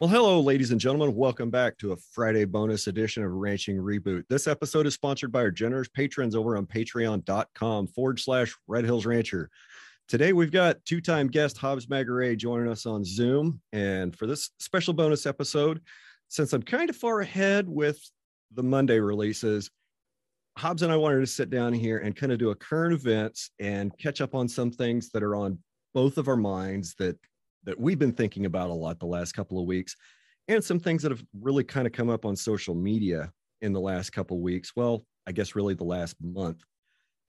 Well, hello, ladies and gentlemen. Welcome back to a Friday bonus edition of Ranching Reboot. This episode is sponsored by our generous patrons over on patreon.com forward slash Red Hills Rancher. Today, we've got two time guest Hobbs Magaray joining us on Zoom. And for this special bonus episode, since I'm kind of far ahead with the Monday releases, Hobbs and I wanted to sit down here and kind of do a current events and catch up on some things that are on both of our minds that that we've been thinking about a lot the last couple of weeks and some things that have really kind of come up on social media in the last couple of weeks well i guess really the last month.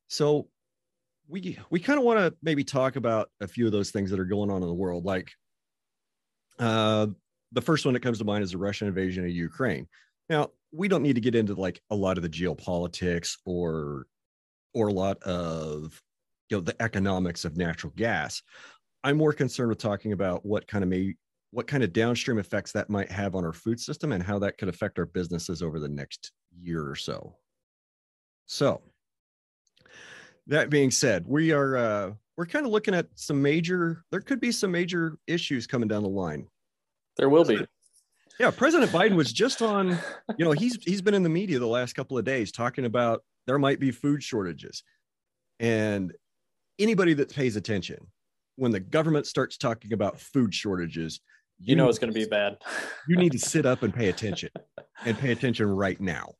So we we kind of want to maybe talk about a few of those things that are going on in the world like uh the first one that comes to mind is the russian invasion of ukraine. Now we don't need to get into like a lot of the geopolitics or or a lot of you know the economics of natural gas I'm more concerned with talking about what kind of may what kind of downstream effects that might have on our food system and how that could affect our businesses over the next year or so. So, that being said, we are uh, we're kind of looking at some major. There could be some major issues coming down the line. There will be. Yeah, President Biden was just on. You know, he's he's been in the media the last couple of days talking about there might be food shortages, and anybody that pays attention when the government starts talking about food shortages, you, you know it's going to be bad. you need to sit up and pay attention and pay attention right now.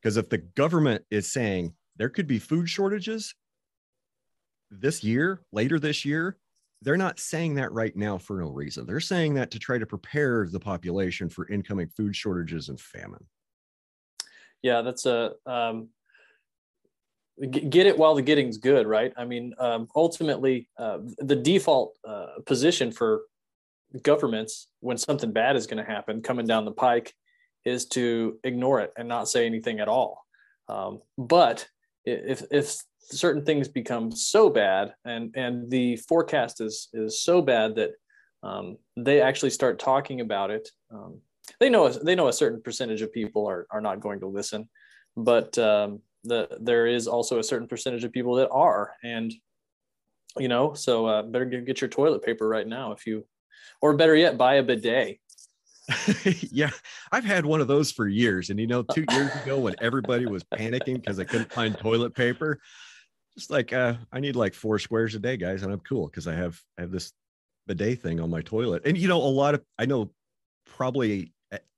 Because if the government is saying there could be food shortages this year, later this year, they're not saying that right now for no reason. They're saying that to try to prepare the population for incoming food shortages and famine. Yeah, that's a um, get it while the getting's good, right? I mean, um, ultimately, uh, the default uh, position for governments when something bad is going to happen coming down the pike is to ignore it and not say anything at all. Um, but if if certain things become so bad and and the forecast is is so bad that um, they actually start talking about it, um, they know they know a certain percentage of people are are not going to listen, but um, the there is also a certain percentage of people that are and you know so uh, better get, get your toilet paper right now if you or better yet buy a bidet. Yeah i've had one of those for years and you know two years ago when everybody was panicking because they couldn't find toilet paper just like uh, i need like four squares a day guys and i'm cool because i have I have this bidet thing on my toilet. And you know a lot of i know probably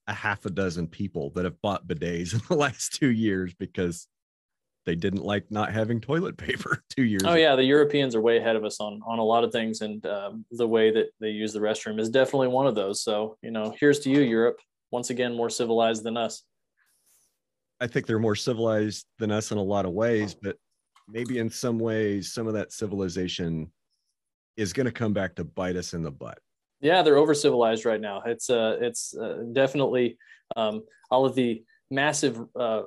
a half a dozen people that have bought bidets in the last two years because they didn't like not having toilet paper two years. Oh ago. yeah, the Europeans are way ahead of us on on a lot of things, and um, the way that they use the restroom is definitely one of those. So you know, here's to you, Europe. Once again, more civilized than us. I think they're more civilized than us in a lot of ways, but maybe in some ways, some of that civilization is going to come back to bite us in the butt. Yeah, they're over civilized right now. It's uh, it's uh, definitely um, all of the massive uh,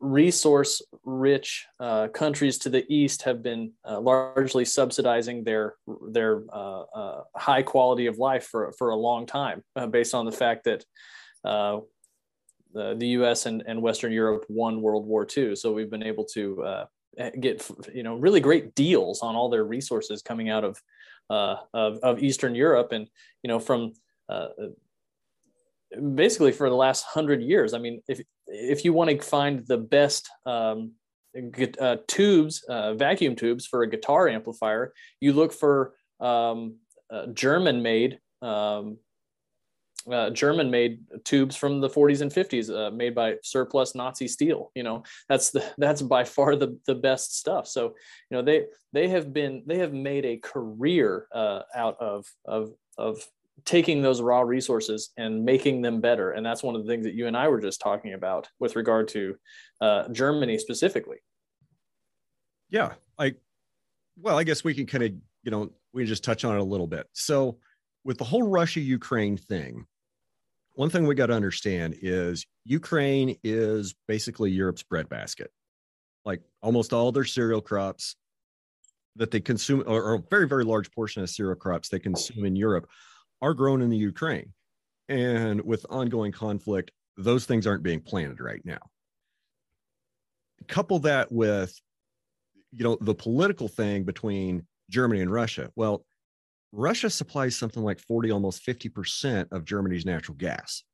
resource rich uh, countries to the east have been uh, largely subsidizing their their uh, uh high quality of life for, for a long time uh, based on the fact that uh, the, the US and, and Western Europe won World War II. So we've been able to get you know really great deals on all their resources coming out of of, of Eastern Europe and you know from basically for the last hundred years. I mean, if if you want to find the best um, uh, tubes, uh, vacuum tubes for a guitar amplifier, you look for um, uh, German-made um, uh, German-made tubes from the 40s and 50s, uh, made by surplus Nazi steel. You know, that's the that's by far the the best stuff. So, you know, they they have been they have made a career uh, out of of of taking those raw resources and making them better. And that's one of the things that you and I were just talking about with regard to uh, Germany specifically. Yeah, like, well, I guess we can kind of, you know, we can just touch on it a little bit. So, with the whole Russia Ukraine thing, one thing we got to understand is Ukraine is basically Europe's breadbasket. Like almost all their cereal crops that they consume, or, or, a very, very large portion of cereal crops they consume in Europe, are grown in the Ukraine. And with ongoing conflict, those things aren't being planted right now. Couple that with, you know, the political thing between Germany and Russia. Well, Russia supplies something like 40, almost 50% of Germany's natural gas.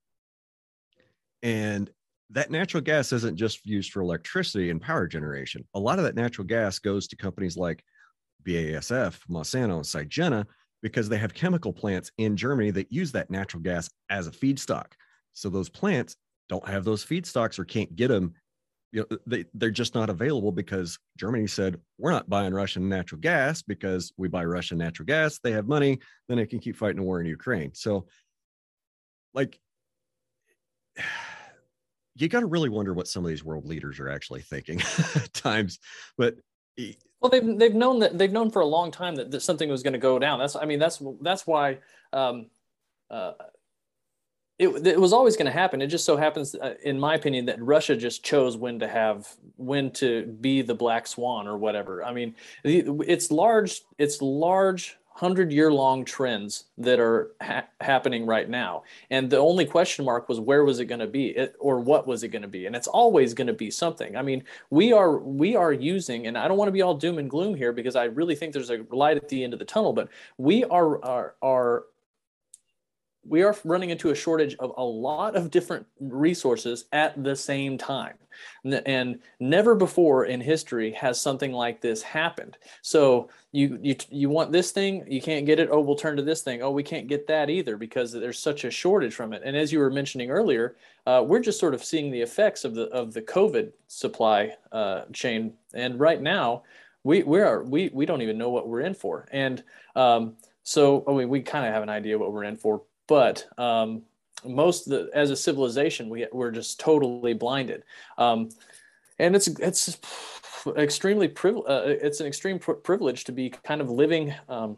And that natural gas isn't just used for electricity and power generation. A lot of that natural gas goes to companies like BASF, Monsanto, and Syngenta because they have chemical plants in Germany that use that natural gas as a feedstock. So those plants don't have those feedstocks or can't get them you know they, they're just not available because germany said we're not buying russian natural gas because we buy russian natural gas. They have money. Then they can keep fighting a war in ukraine. So like you got to really wonder what some of these world leaders are actually thinking at times. But well they've, they've known that they've known for a long time that, that something was going to go down that's i mean that's that's why um, uh, it, it was always going to happen. It just so happens, uh, in my opinion, that Russia just chose when to have when to be the black swan or whatever. I mean, it's large. It's large hundred year long trends that are ha- happening right now. And the only question mark was where was it going to be? It, or what was it going to be? And it's always going to be something. I mean we are we are using and i don't want to be all doom and gloom here because i really think there's a light at the end of the tunnel but we are are, are we are running into a shortage of a lot of different resources at the same time. And never before in history has something like this happened. So you you you want this thing, you can't get it. Oh, we'll turn to this thing. Oh, we can't get that either because there's such a shortage from it. And as you were mentioning earlier, uh, we're just sort of seeing the effects of the of the COVID supply uh, chain. And right now, we we are we we don't even know what we're in for. And um, so I mean, we kind of have an idea what we're in for but um, most the, as a civilization we, we're just totally blinded. Um, and it's it's extremely uh, it's an extreme pr- privilege to be kind of living um,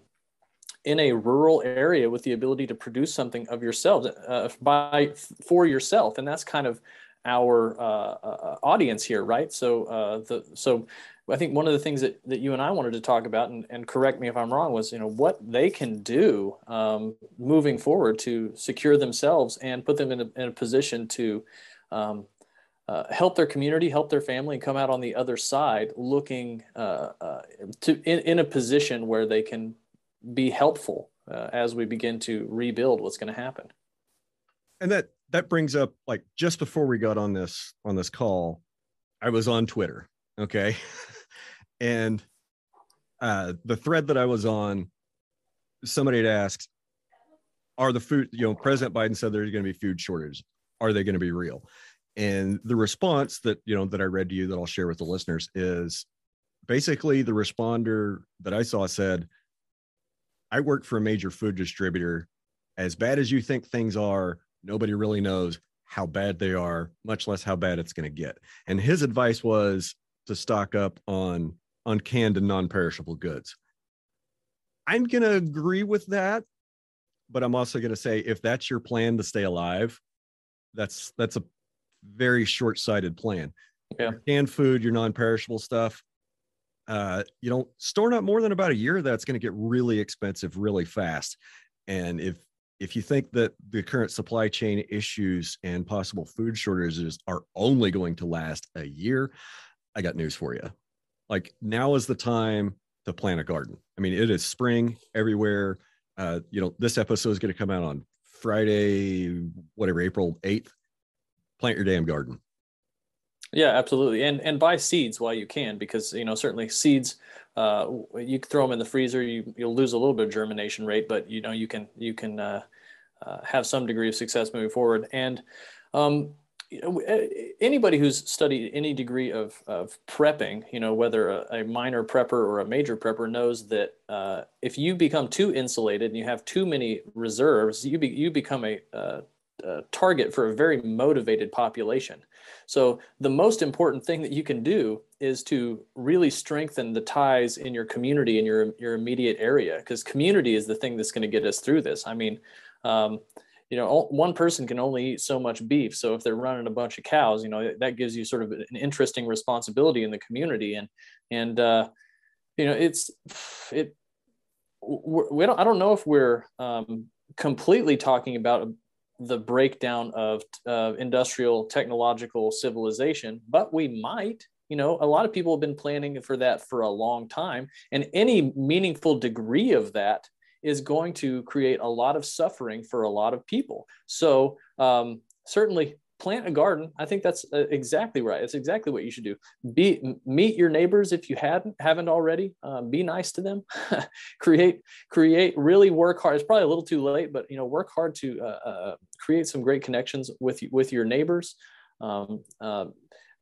in a rural area with the ability to produce something of yourself uh, by for yourself. And that's kind of our uh, uh audience here right? So uh, the so I think one of the things that, that you and I wanted to talk about, and, and correct me if I'm wrong, was you know what they can do um, moving forward to secure themselves and put them in a, in a position to um, uh, help their community, help their family, and come out on the other side looking uh, uh, to in, in a position where they can be helpful uh, as we begin to rebuild what's going to happen. And that that brings up like just before we got on this on this call, I was on Twitter. Okay. and uh, the thread that I was on, somebody had asked, "Are the food? You know, President Biden said there's going to be food shortages. Are they going to be real?" And the response that you know that I read to you that I'll share with the listeners is basically the responder that I saw said, "I work for a major food distributor. As bad as you think things are, nobody really knows." how bad they are, much less how bad it's going to get. And his advice was to stock up on on canned and non-perishable goods. I'm going to agree with that, but I'm also going to say if that's your plan to stay alive, that's that's a very short-sighted plan. Yeah. Your canned food, your non-perishable stuff, uh, you know, storing up more than about a year, that's going to get really expensive really fast. And if if you think that the current supply chain issues and possible food shortages are only going to last a year, I got news for you like now is the time to plant a garden. I mean, it is spring everywhere. Uh, you know, this episode is going to come out on Friday, whatever, April 8th. Plant your damn garden. Yeah, absolutely. And and buy seeds while you can, because you know certainly seeds, uh, you throw them in the freezer, you you'll lose a little bit of germination rate, but you know you can you can uh, uh, have some degree of success moving forward. And um, you know, anybody who's studied any degree of, of prepping, you know, whether a, a minor prepper or a major prepper knows that uh, if you become too insulated and you have too many reserves, you, be, you become a, uh, a target for a very motivated population. So the most important thing that you can do is to really strengthen the ties in your community in your, your immediate area, because community is the thing that's going to get us through this. I mean, um, you know one person can only eat so much beef so if they're running a bunch of cows you know that gives you sort of an interesting responsibility in the community and and uh, you know it's it we don't i don't know if we're um, completely talking about the breakdown of uh, industrial technological civilization but we might you know a lot of people have been planning for that for a long time and any meaningful degree of that is going to create a lot of suffering for a lot of people. So um, certainly plant a garden. I think that's uh, exactly right. It's exactly what you should do. Be meet your neighbors if you hadn't haven't already. Um, be nice to them. create create really work hard. It's probably a little too late, but you know work hard to uh, uh, create some great connections with with your neighbors. Um, uh,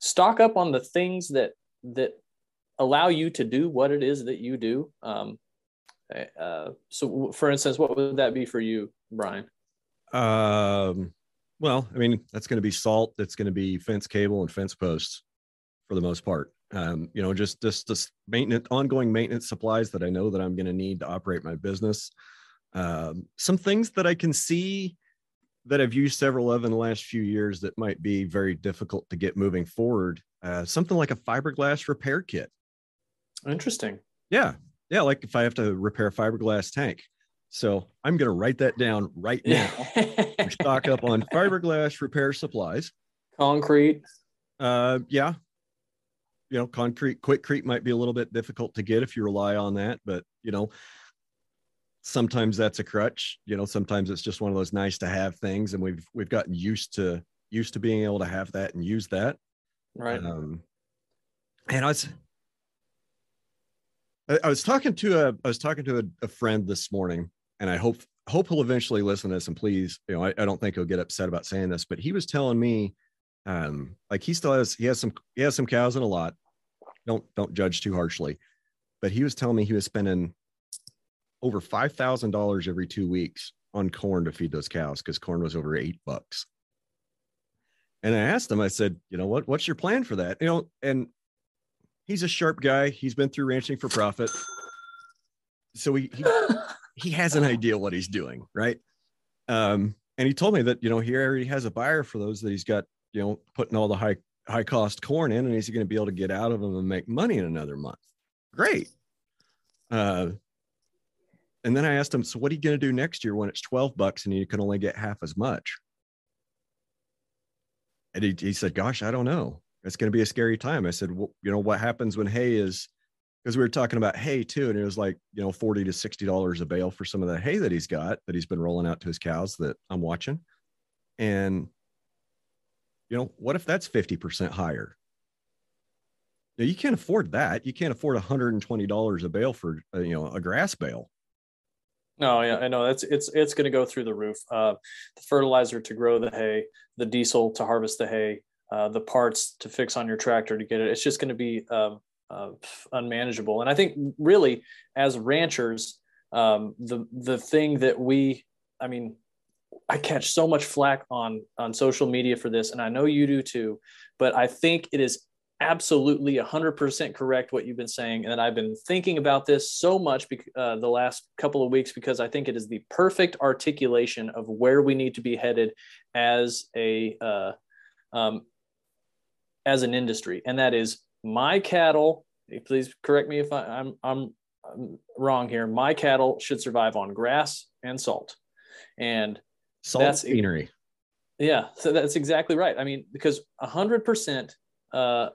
stock up on the things that that allow you to do what it is that you do. Um, uh, so, for instance, what would that be for you, Brian? Um, well, I mean, that's going to be salt. That's going to be fence cable and fence posts for the most part. Um, you know, just just just maintenance, ongoing maintenance supplies that I know that I'm going to need to operate my business. Um, some things that I can see that I've used several of in the last few years that might be very difficult to get moving forward. Uh, something like a fiberglass repair kit. Interesting. Yeah, yeah, like if I have to repair a fiberglass tank. So I'm going to write that down right now. stock up on fiberglass repair supplies. Concrete. Uh, yeah. You know, concrete, Quikrete might be a little bit difficult to get if you rely on that, but you know, sometimes that's a crutch. You know, sometimes it's just one of those nice to have things, and we've we've gotten used to used to being able to have that and use that. Right. Um, and I was I was talking to a I was talking to a, a, friend this morning, and I hope hope he'll eventually listen to this. And please, you know, I, I don't think he'll get upset about saying this, but he was telling me, um, like he still has he has some he has some cows and a lot. Don't don't judge too harshly, but he was telling me he was spending over five thousand dollars every two weeks on corn to feed those cows because corn was over eight bucks. And I asked him, I said, you know what, what's your plan for that? You know, and he's a sharp guy. He's been through ranching for profit. So he he, he has an idea what he's doing, right? Um, and he told me that you know he already has a buyer for those that he's got, you know, putting all the high high cost corn in, and he's going to be able to get out of them and make money in another month. Great. Uh, and then I asked him, so what are you going to do next year when it's 12 bucks and you can only get half as much? And he, he said, gosh, I don't know it's going to be a scary time. I said, well, you know, what happens when hay is, because we were talking about hay too, and it was like, you know, 40 to $60 a bale for some of the hay that he's got that he's been rolling out to his cows that I'm watching. And, you know, what if that's 50% higher? Now, you can't afford that. You can't afford $120 a bale for, uh, you know, a grass bale. No, yeah, I know that's it's it's going to go through the roof. Uh, the fertilizer to grow the hay, the diesel to harvest the hay, uh, the parts to fix on your tractor to get it. It's just going to be um, uh, unmanageable. And I think really as ranchers, um, the the thing that we, I mean, I catch so much flack on on social media for this, and I know you do too. But I think it is absolutely 100% correct what you've been saying and i've been thinking about this so much uh, the last couple of weeks because i think it is the perfect articulation of where we need to be headed as a uh, um, as an industry, and that is my cattle. Please correct me if I, I'm, I'm I'm wrong here. My cattle should survive on grass and salt, and salt that's scenery. Yeah, so that's exactly right. I mean, because hundred percent uh,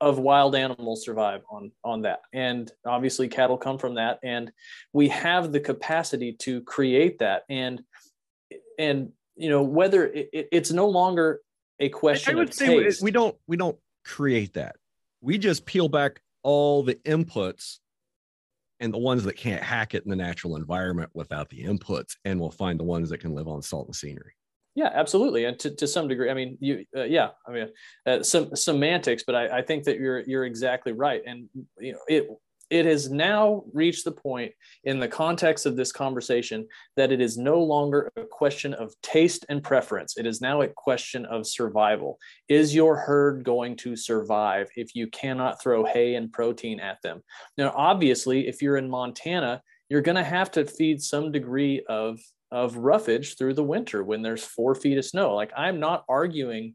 of wild animals survive on on that, and obviously cattle come from that, and we have the capacity to create that, and and you know whether it, it's no longer a question. I would say taste. we don't we don't create that. We just peel back all the inputs and the ones that can't hack it in the natural environment without the inputs, and we'll find the ones that can live on salt and scenery. yeah, absolutely, and to, to some degree, I mean, you, uh, yeah, I mean, uh, some semantics, but I, I think that you're you're exactly right, and you know, it it has now reached the point in the context of this conversation that it is no longer a question of taste and preference. It is now a question of survival. Is your herd going to survive if you cannot throw hay and protein at them? Now, obviously, if you're in Montana, you're going to have to feed some degree of, of roughage through the winter when there's four feet of snow. Like, I'm not arguing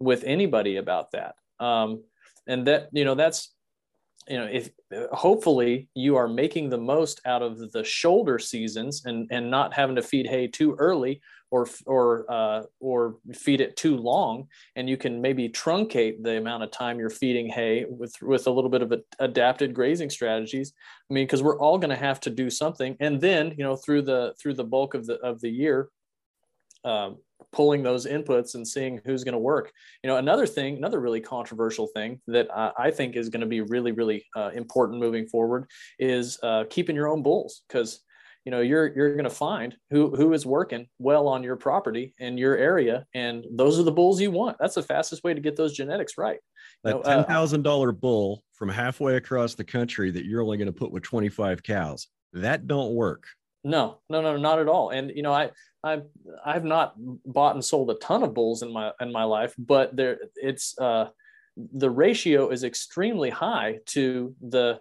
with anybody about that. Um, and that, you know, that's you know if hopefully you are making the most out of the shoulder seasons and and not having to feed hay too early or or uh, or feed it too long and you can maybe truncate the amount of time you're feeding hay with with a little bit of a, adapted grazing strategies. I mean because we're all going to have to do something. And then you know through the through the bulk of the of the year um, pulling those inputs and seeing who's going to work. You know, another thing, another really controversial thing that I, I think is going to be really, really uh, important moving forward is uh, keeping your own bulls because you know you're you're going to find who who is working well on your property in your area and those are the bulls you want that's the fastest way to get those genetics right that you know, $10000 uh, bull from halfway across the country that you're only going to put with 25 cows that don't work no, no, no, not at all. And you know, I, I've, I've not bought and sold a ton of bulls in my in my life, but there, it's uh, the ratio is extremely high to the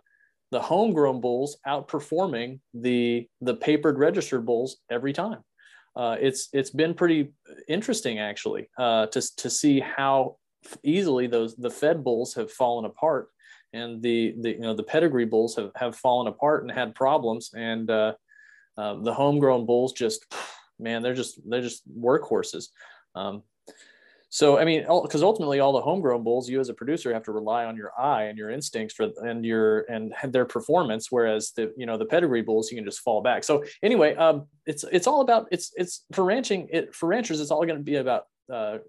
the homegrown bulls outperforming the the papered registered bulls every time. Uh, it's it's been pretty interesting actually uh, to to see how easily those the fed bulls have fallen apart and the the you know the pedigree bulls have have fallen apart and had problems and uh, uh, the homegrown bulls just, man, they're just they're just workhorses. Um, so I mean, because ultimately, all the homegrown bulls, you as a producer have to rely on your eye and your instincts for and your and their performance. Whereas the you know the pedigree bulls, you can just fall back. So anyway, um, it's it's all about it's it's for ranching. It for ranchers, it's all going to be about uh,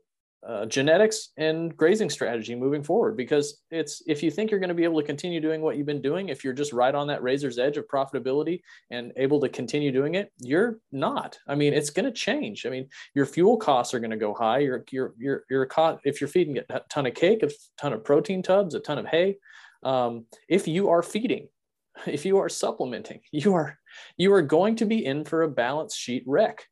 uh, genetics and grazing strategy moving forward because it's if you think you're going to be able to continue doing what you've been doing if you're just right on that razor's edge of profitability and able to continue doing it you're not. I mean it's going to change. I mean your fuel costs are going to go high. Your your your your cost if you're feeding a ton of cake a ton of protein tubs a ton of hay um, if you are feeding if you are supplementing you are you are going to be in for a balance sheet wreck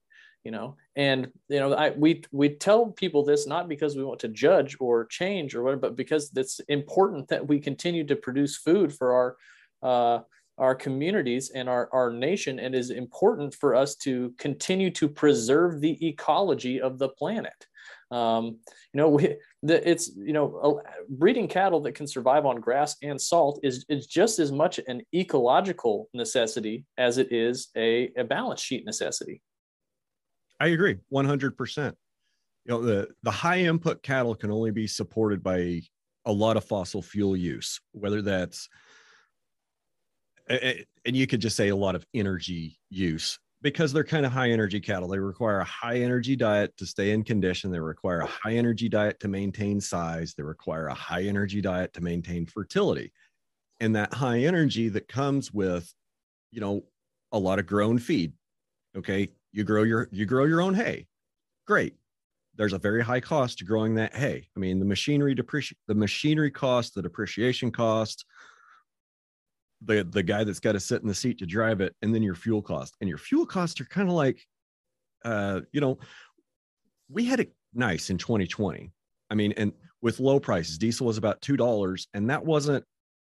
you know? And you know I, we we tell people this not because we want to judge or change or whatever but because it's important that we continue to produce food for our uh, our communities and our, our nation and is important for us to continue to preserve the ecology of the planet. Um, you know we, the, it's you know breeding cattle that can survive on grass and salt is, is just as much an ecological necessity as it is a, a balance sheet necessity I agree 100%. You know, the, the high input cattle can only be supported by a lot of fossil fuel use, whether that's, and you could just say a lot of energy use because they're kind of high energy cattle. They require a high energy diet to stay in condition. They require a high energy diet to maintain size. They require a high energy diet to maintain fertility. And that high energy that comes with, you know, a lot of grown feed. Okay you grow your you grow your own hay. Great. There's a very high cost to growing that hay. I mean the machinery depreciate the machinery cost the depreciation cost the the guy that's got to sit in the seat to drive it and then your fuel cost. And your fuel costs are kind of like uh you know we had it nice in 2020 i mean and with low prices diesel was about two dollars and that wasn't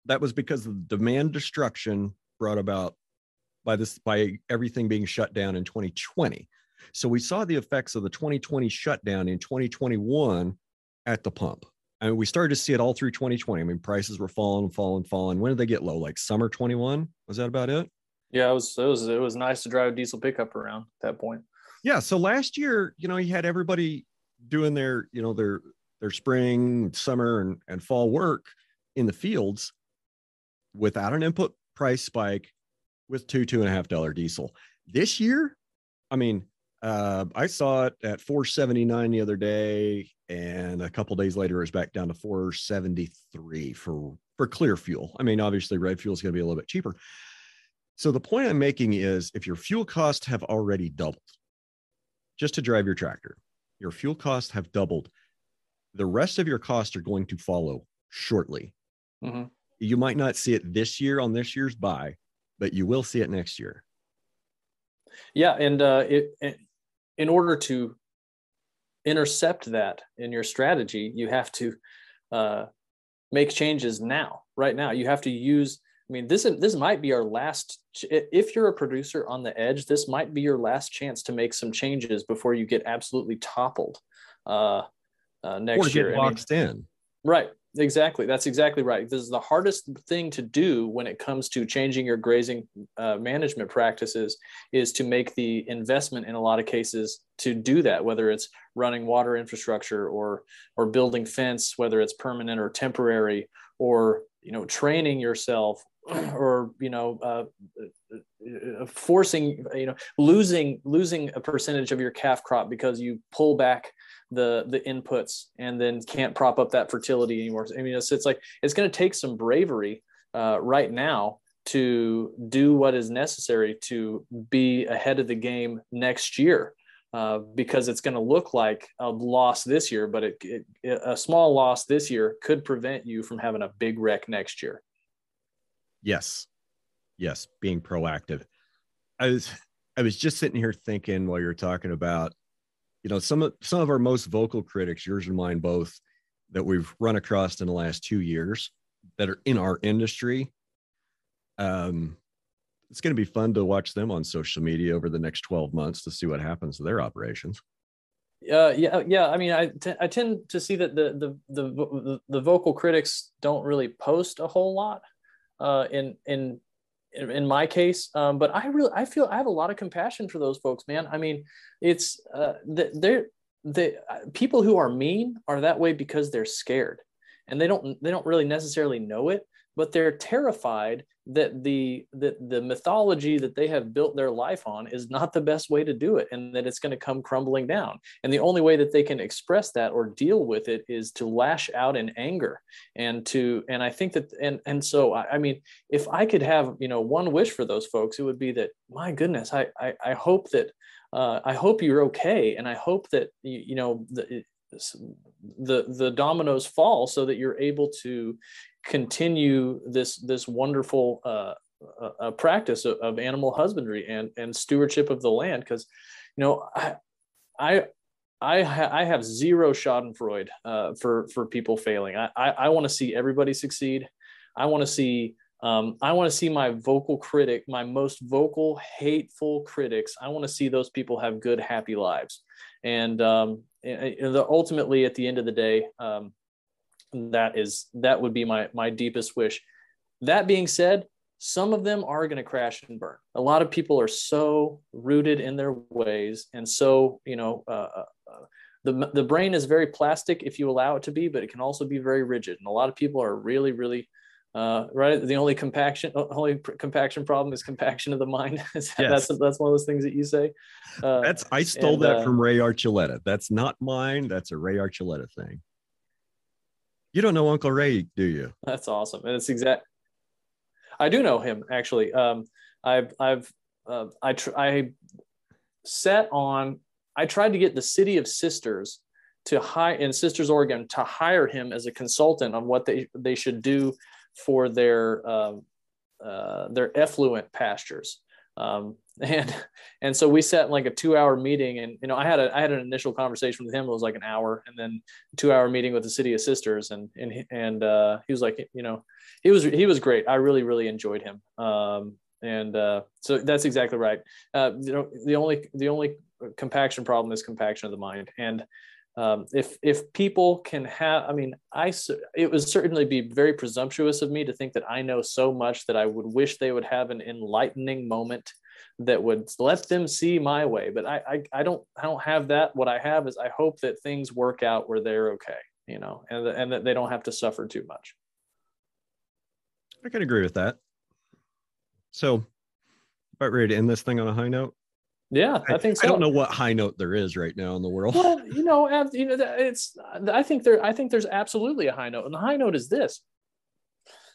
that was because the demand destruction brought about by this by everything being shut down in 2020. So we saw the effects of the 2020 shutdown in 2021 at the pump. I mean, we started to see it all through 2020. I mean, prices were falling, falling, falling. When did they get low? Like summer 21? Was that about it? Yeah, it was. It was. It was nice to drive a diesel pickup around at that point. Yeah. So last year, you know, you had everybody doing their, you know, their their spring, summer, and and fall work in the fields without an input price spike with two two and a half dollar diesel. This year, I mean, uh, I saw it at 479 the other day, and a couple days later, it was back down to 473 for for clear fuel. I mean, obviously, red fuel is going to be a little bit cheaper. So the point I'm making is, if your fuel costs have already doubled just to drive your tractor, your fuel costs have doubled. The rest of your costs are going to follow shortly. Mm-hmm. You might not see it this year on this year's buy, but you will see it next year. Yeah, and uh, it, in order to intercept that in your strategy, you have to uh, make changes now, right now. You have to use. I mean, this this might be our last. If you're a producer on the edge, this might be your last chance to make some changes before you get absolutely toppled uh, uh, next or get year. boxed I mean, in. Right. Exactly. That's exactly right. This is the hardest thing to do when it comes to changing your grazing uh, management practices is to make the investment in a lot of cases to do that, whether it's running water infrastructure or or building fence, whether it's permanent or temporary, or you know training yourself or you know uh, uh, forcing you know losing losing a percentage of your calf crop because you pull back the the inputs and then can't prop up that fertility anymore. I mean, it's, it's like it's going to take some bravery uh, right now to do what is necessary to be ahead of the game next year. Uh, because it's going to look like a loss this year, but it, it, a small loss this year could prevent you from having a big wreck next year. Yes, yes, being proactive. I was I was just sitting here thinking while you were talking about you know some of some of our most vocal critics yours and mine both that we've run across in the last two years that are in our industry um it's going to be fun to watch them on social media over the next 12 months to see what happens to their operations uh, yeah, yeah. I mean, I, t- I tend to see that the, the, the the the vocal critics don't really post a whole lot. Uh, in in in my case um, but i really i feel i have a lot of compassion for those folks man. I mean it's uh, they're the people who are mean are that way because they're scared and they don't they don't really necessarily know it but they're terrified that the that the mythology that they have built their life on is not the best way to do it and that it's going to come crumbling down. And the only way that they can express that or deal with it is to lash out in anger and to and i think that and and so i, I mean if i could have you know one wish for those folks it would be that my goodness i i, I hope that uh, i hope you're okay and i hope that you, you know the, the the dominoes fall so that you're able to continue this this wonderful uh, uh, uh, practice of, of, animal husbandry and and stewardship of the land because you know I I I, ha- I have zero Schadenfreude uh, for for people failing. I I, I want to see everybody succeed. I want to see um, I want to see my vocal critic, my most vocal, hateful critics. I want to see those people have good, happy lives. And, um, and the, ultimately, at the end of the day, um, that is that would be my my deepest wish. That being said some of them are going to crash and burn. A lot of people are so rooted in their ways and so you know uh, uh, uh, the, the brain is very plastic if you allow it to be but it can also be very rigid. And a lot of people are really really uh, right? The only compaction only compaction problem is compaction of the mind. Yes. that's that's one of those things that you say. Uh, that's i stole and, that from ray archuleta. That's not mine. That's a ray archuleta thing you don't know Uncle Ray, do you? That's awesome, and it's exact. I do know him actually. Um, I've I've uh, I tr- I set on. I tried to get the city of Sisters to hire in Sisters, Oregon, to hire him as a consultant on what they they should do for their um, uh, their effluent pastures. Um, and and so we sat in like a two hour meeting and you know i had a i had an initial conversation with him. It was like an hour and then two hour meeting with the city of sisters and and and uh, he was like you know he was he was great. I really really enjoyed him. Um, and uh, so that's exactly right. Uh, you know the only the only compaction problem is compaction of the mind. And um, if if people can have i mean i it would certainly be very presumptuous of me to think that i know so much that i would wish they would have an enlightening moment that would let them see my way. But I, I, I don't, I don't have that. What I have is I hope that things work out where they're okay, you know, and, and that they don't have to suffer too much. I can agree with that. So, about ready to end this thing on a high note. Yeah, I, I think so. I don't know what high note there is right now in the world. Well, you know, you know, it's. I think there. I think there's absolutely a high note, and the high note is this.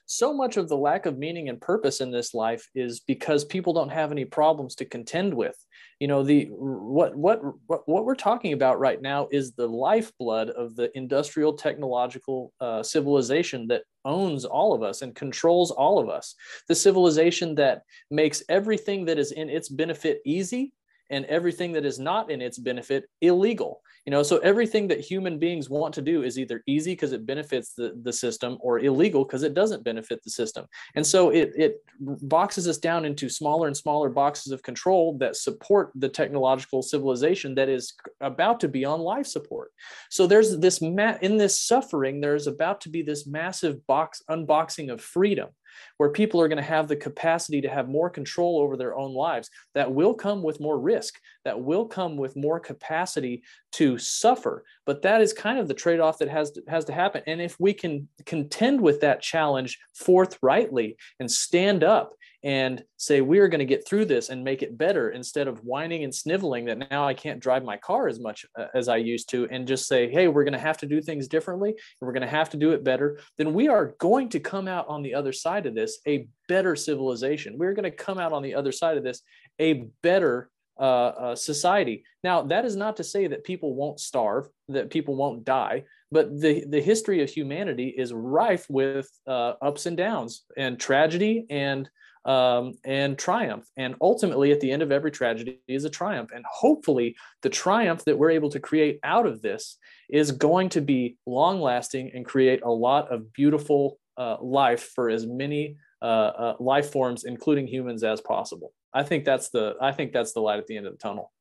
so much of the lack of meaning and purpose in this life is because people don't have any problems to contend with you know the what what what, what we're talking about right now is the lifeblood of the industrial technological uh, civilization that owns all of us and controls all of us the civilization that makes everything that is in its benefit easy and everything that is not in its benefit illegal. You know so everything that human beings want to do is either easy because it benefits the, the system or illegal because it doesn't benefit the system. And so it, it boxes us down into smaller and smaller boxes of control that support the technological civilization that is about to be on life support. So there's this ma- in this suffering there's about to be this massive box unboxing of freedom where people are going to have the capacity to have more control over their own lives. That will come with more risk, that will come with more capacity to suffer. But that is kind of the trade off that has to, has to happen. And if we can contend with that challenge forthrightly and stand up and say we are going to get through this and make it better instead of whining and sniveling that now I can't drive my car as much uh, as I used to and just say hey we're going to have to do things differently and we're going to have to do it better then we are going to come out on the other side of this a better civilization we're going to come out on the other side of this a better uh, uh, society. Now, that is not to say that people won't starve, that people won't die, but the, the history of humanity is rife with uh, ups and downs and tragedy and um, and triumph. And ultimately, at the end of every tragedy is a triumph. And hopefully, the triumph that we're able to create out of this is going to be long lasting and create a lot of beautiful uh, life for as many uh, uh, life forms, including humans, as possible. I think that's the I think that's the light at the end of the tunnel.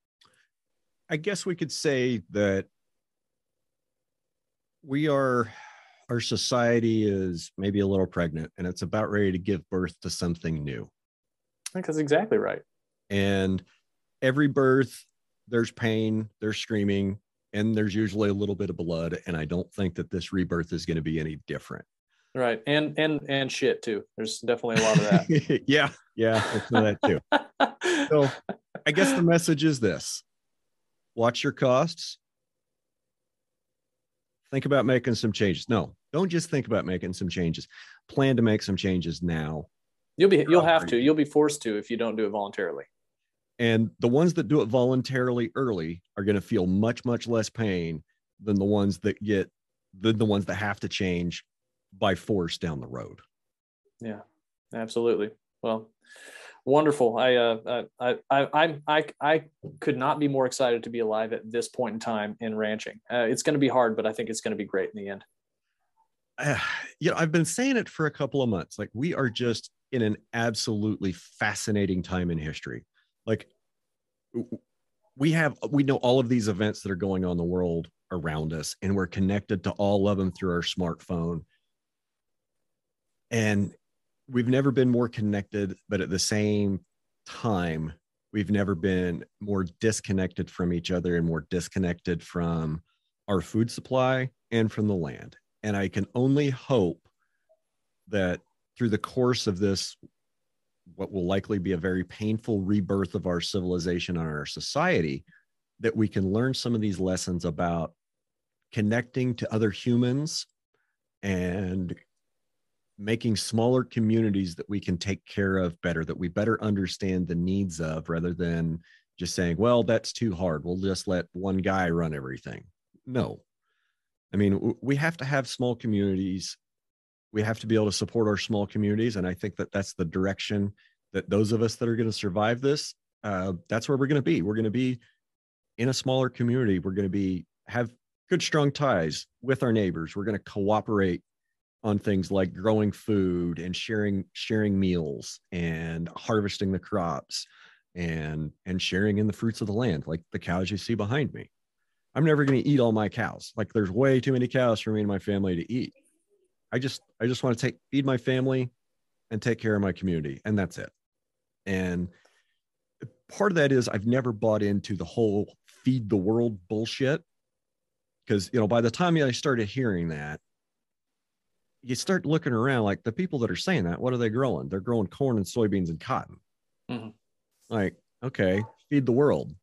I guess we could say that we are our society is maybe a little pregnant and it's about ready to give birth to something new. I think that's exactly right. And every birth, there's pain, there's screaming, and there's usually a little bit of blood. And I don't think that this rebirth is going to be any different. Right. And and and shit too. There's definitely a lot of that. yeah. Yeah. that too. so I guess the message is this watch your costs. Think about making some changes. No, don't just think about making some changes. Plan to make some changes now. You'll be you'll have to. You'll be forced to if you don't do it voluntarily. And the ones that do it voluntarily early are going to feel much much less pain than the ones that get than the ones that have to change by force down the road. Yeah, absolutely. Well, wonderful. I, uh, I, I, I, I, I could not be more excited to be alive at this point in time in ranching. Uh, it's going to be hard, but I think it's going to be great in the end uh, you know, I've been saying it for a couple of months. Like we are just in an absolutely fascinating time in history. Like we have, we know all of these events that are going on the world around us, and we're connected to all of them through our smartphone. And we've never been more connected, but at the same time, we've never been more disconnected from each other and more disconnected from our food supply and from the land. And I can only hope that through the course of this, what will likely be a very painful rebirth of our civilization and our society, that we can learn some of these lessons about connecting to other humans and making smaller communities that we can take care of better, that we better understand the needs of rather than just saying, well, that's too hard. We'll just let one guy run everything. No, I mean, we have to have small communities. We have to be able to support our small communities. And I think that that's the direction that those of us that are going to survive this, uh, that's where we're going to be. We're going to be in a smaller community. We're going to be, have good, strong ties with our neighbors. We're going to cooperate on things like growing food and sharing, sharing meals and harvesting the crops and, and sharing in the fruits of the land, like the cows you see behind me. I'm never going to eat all my cows. Like there's way too many cows for me and my family to eat. I just I just want to take feed my family and take care of my community and that's it. And part of that is I've never bought into the whole feed the world bullshit because you know by the time I started hearing that you start looking around like the people that are saying that what are they growing? They're growing corn and soybeans and cotton. Mm-hmm. Like okay, feed the world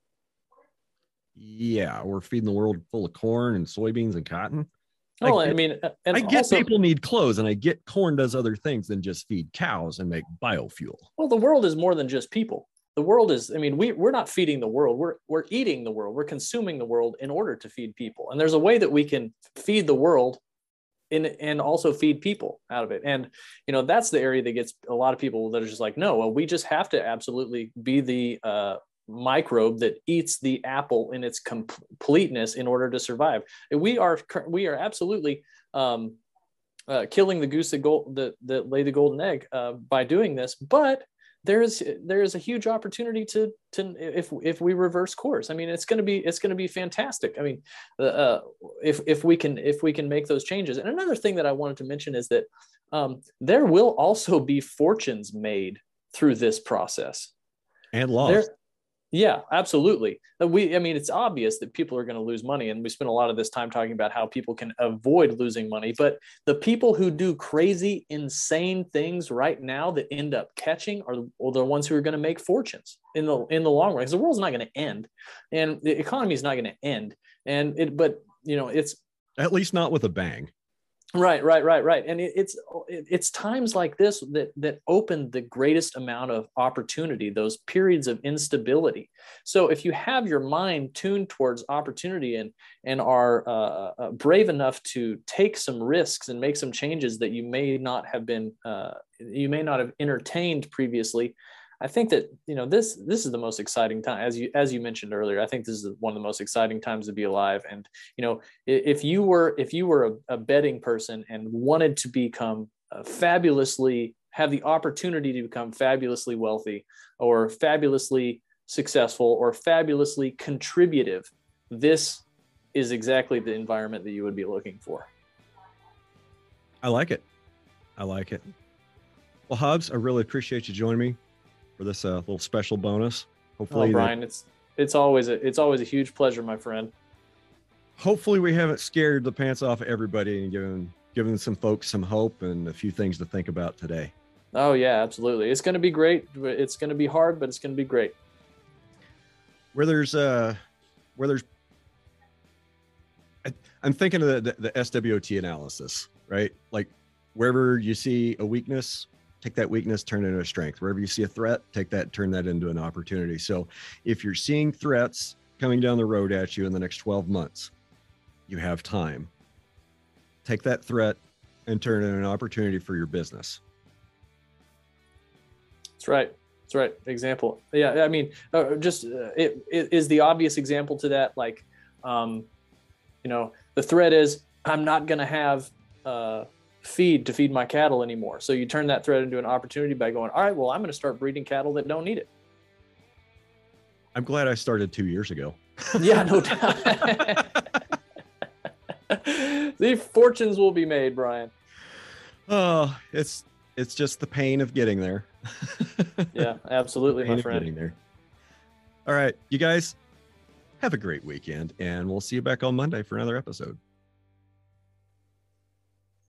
yeah, we're feeding the world full of corn and soybeans and cotton. Oh, I I, mean, and I get also, people need clothes, and I get corn does other things than just feed cows and make biofuel. well, the world is more than just people. The world is, I mean, we we're not feeding the world. We're we're eating the world. We're consuming the world in order to feed people. And there's a way that we can feed the world in and also feed people out of it. And you know, that's the area that gets a lot of people that are just like, no, well, we just have to absolutely be the uh microbe that eats the apple in its completeness in order to survive. We are we are absolutely um, uh, killing the goose that, gold, that, that laid the golden egg uh, by doing this, but there is there is a huge opportunity to to if if we reverse course. I mean, it's going to be it's going to be fantastic. I mean, uh, if if we can if we can make those changes. And another thing that I wanted to mention is that um, there will also be fortunes made through this process. And There- lost. Yeah, absolutely. Uh, We, I mean, it's obvious that people are going to lose money, and we spend a lot of this time talking about how people can avoid losing money. But the people who do crazy, insane things right now that end up catching are are the ones who are going to make fortunes in the in the long run. Because the world's not going to end, and the economy is not going to end. And it, but you know, it's At least not with a bang. Right, right, right, right. And it, it's it, it's times like this that that open the greatest amount of opportunity. Those periods of instability. So if you have your mind tuned towards opportunity and and are uh, uh, brave enough to take some risks and make some changes that you may not have been uh, you may not have entertained previously. I think that you know this this is the most exciting time as you as you mentioned earlier. I think this is one of the most exciting times to be alive. And you know if you were if you were a, a betting person and wanted to become uh, fabulously have the opportunity to become fabulously wealthy or fabulously successful or fabulously contributive this is exactly the environment that you would be looking for I like it. I like it. Well, Hobbs, I really appreciate you joining me for this uh, little special bonus. Hopefully, oh brian it's it's always a it's always a huge pleasure my friend hopefully we haven't scared the pants off everybody and given given some folks some hope and a few things to think about today. oh yeah absolutely it's going to be great it's going to be hard but it's going to be great Where there's uh where there's I, I'm thinking of the, the, the SWOT analysis, right? Like wherever you see a weakness, take that weakness, turn it into a strength. Wherever you see a threat, take that, turn that into an opportunity. So if you're seeing threats coming down the road at you in the next 12 months, you have time. Take that threat and turn it into an opportunity for your business. That's right. That's right. Example. Yeah. I mean, uh, just uh, it, it is the obvious example to that. Like, um, you know, the threat is I'm not going to have uh, feed to feed my cattle anymore. So you turn that threat into an opportunity by going, all right, well, I'm going to start breeding cattle that don't need it. I'm glad I started two years ago. Yeah, no doubt. the fortunes will be made, Brian. Oh, it's it's just the pain of getting there. Yeah, absolutely, Pain my of friend. getting there. All right, you guys have a great weekend, and we'll see you back on Monday for another episode.